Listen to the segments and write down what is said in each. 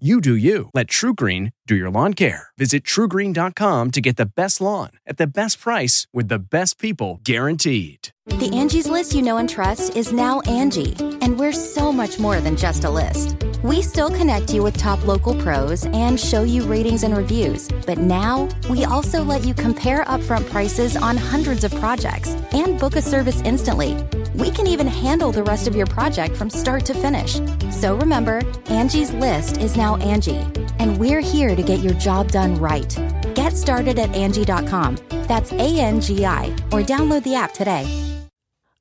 You do you. Let TrueGreen do your lawn care. Visit truegreen.com to get the best lawn at the best price with the best people guaranteed. The Angie's list you know and trust is now Angie, and we're so much more than just a list. We still connect you with top local pros and show you ratings and reviews, but now we also let you compare upfront prices on hundreds of projects and book a service instantly. We can even handle the rest of your project from start to finish. So remember, Angie's list is now Angie, and we're here to get your job done right. Get started at Angie.com. That's A N G I, or download the app today.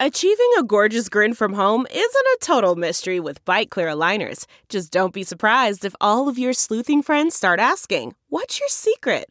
Achieving a gorgeous grin from home isn't a total mystery with Byte Clear aligners. Just don't be surprised if all of your sleuthing friends start asking, What's your secret?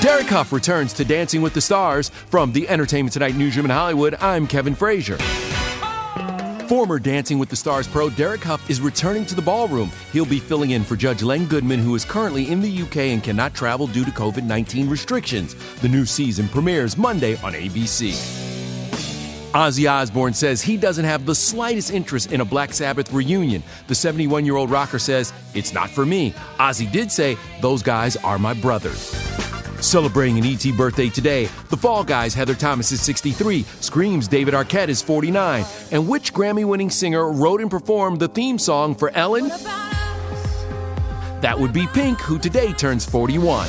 Derek Hough returns to Dancing with the Stars. From the Entertainment Tonight newsroom in Hollywood, I'm Kevin Frazier. Former Dancing with the Stars pro Derek Hough is returning to the ballroom. He'll be filling in for Judge Len Goodman, who is currently in the UK and cannot travel due to COVID 19 restrictions. The new season premieres Monday on ABC. Ozzy Osbourne says he doesn't have the slightest interest in a Black Sabbath reunion. The 71 year old rocker says, It's not for me. Ozzy did say, Those guys are my brothers. Celebrating an ET birthday today, the Fall Guys' Heather Thomas is 63, Scream's David Arquette is 49, and which Grammy winning singer wrote and performed the theme song for Ellen? That would be Pink, who today turns 41.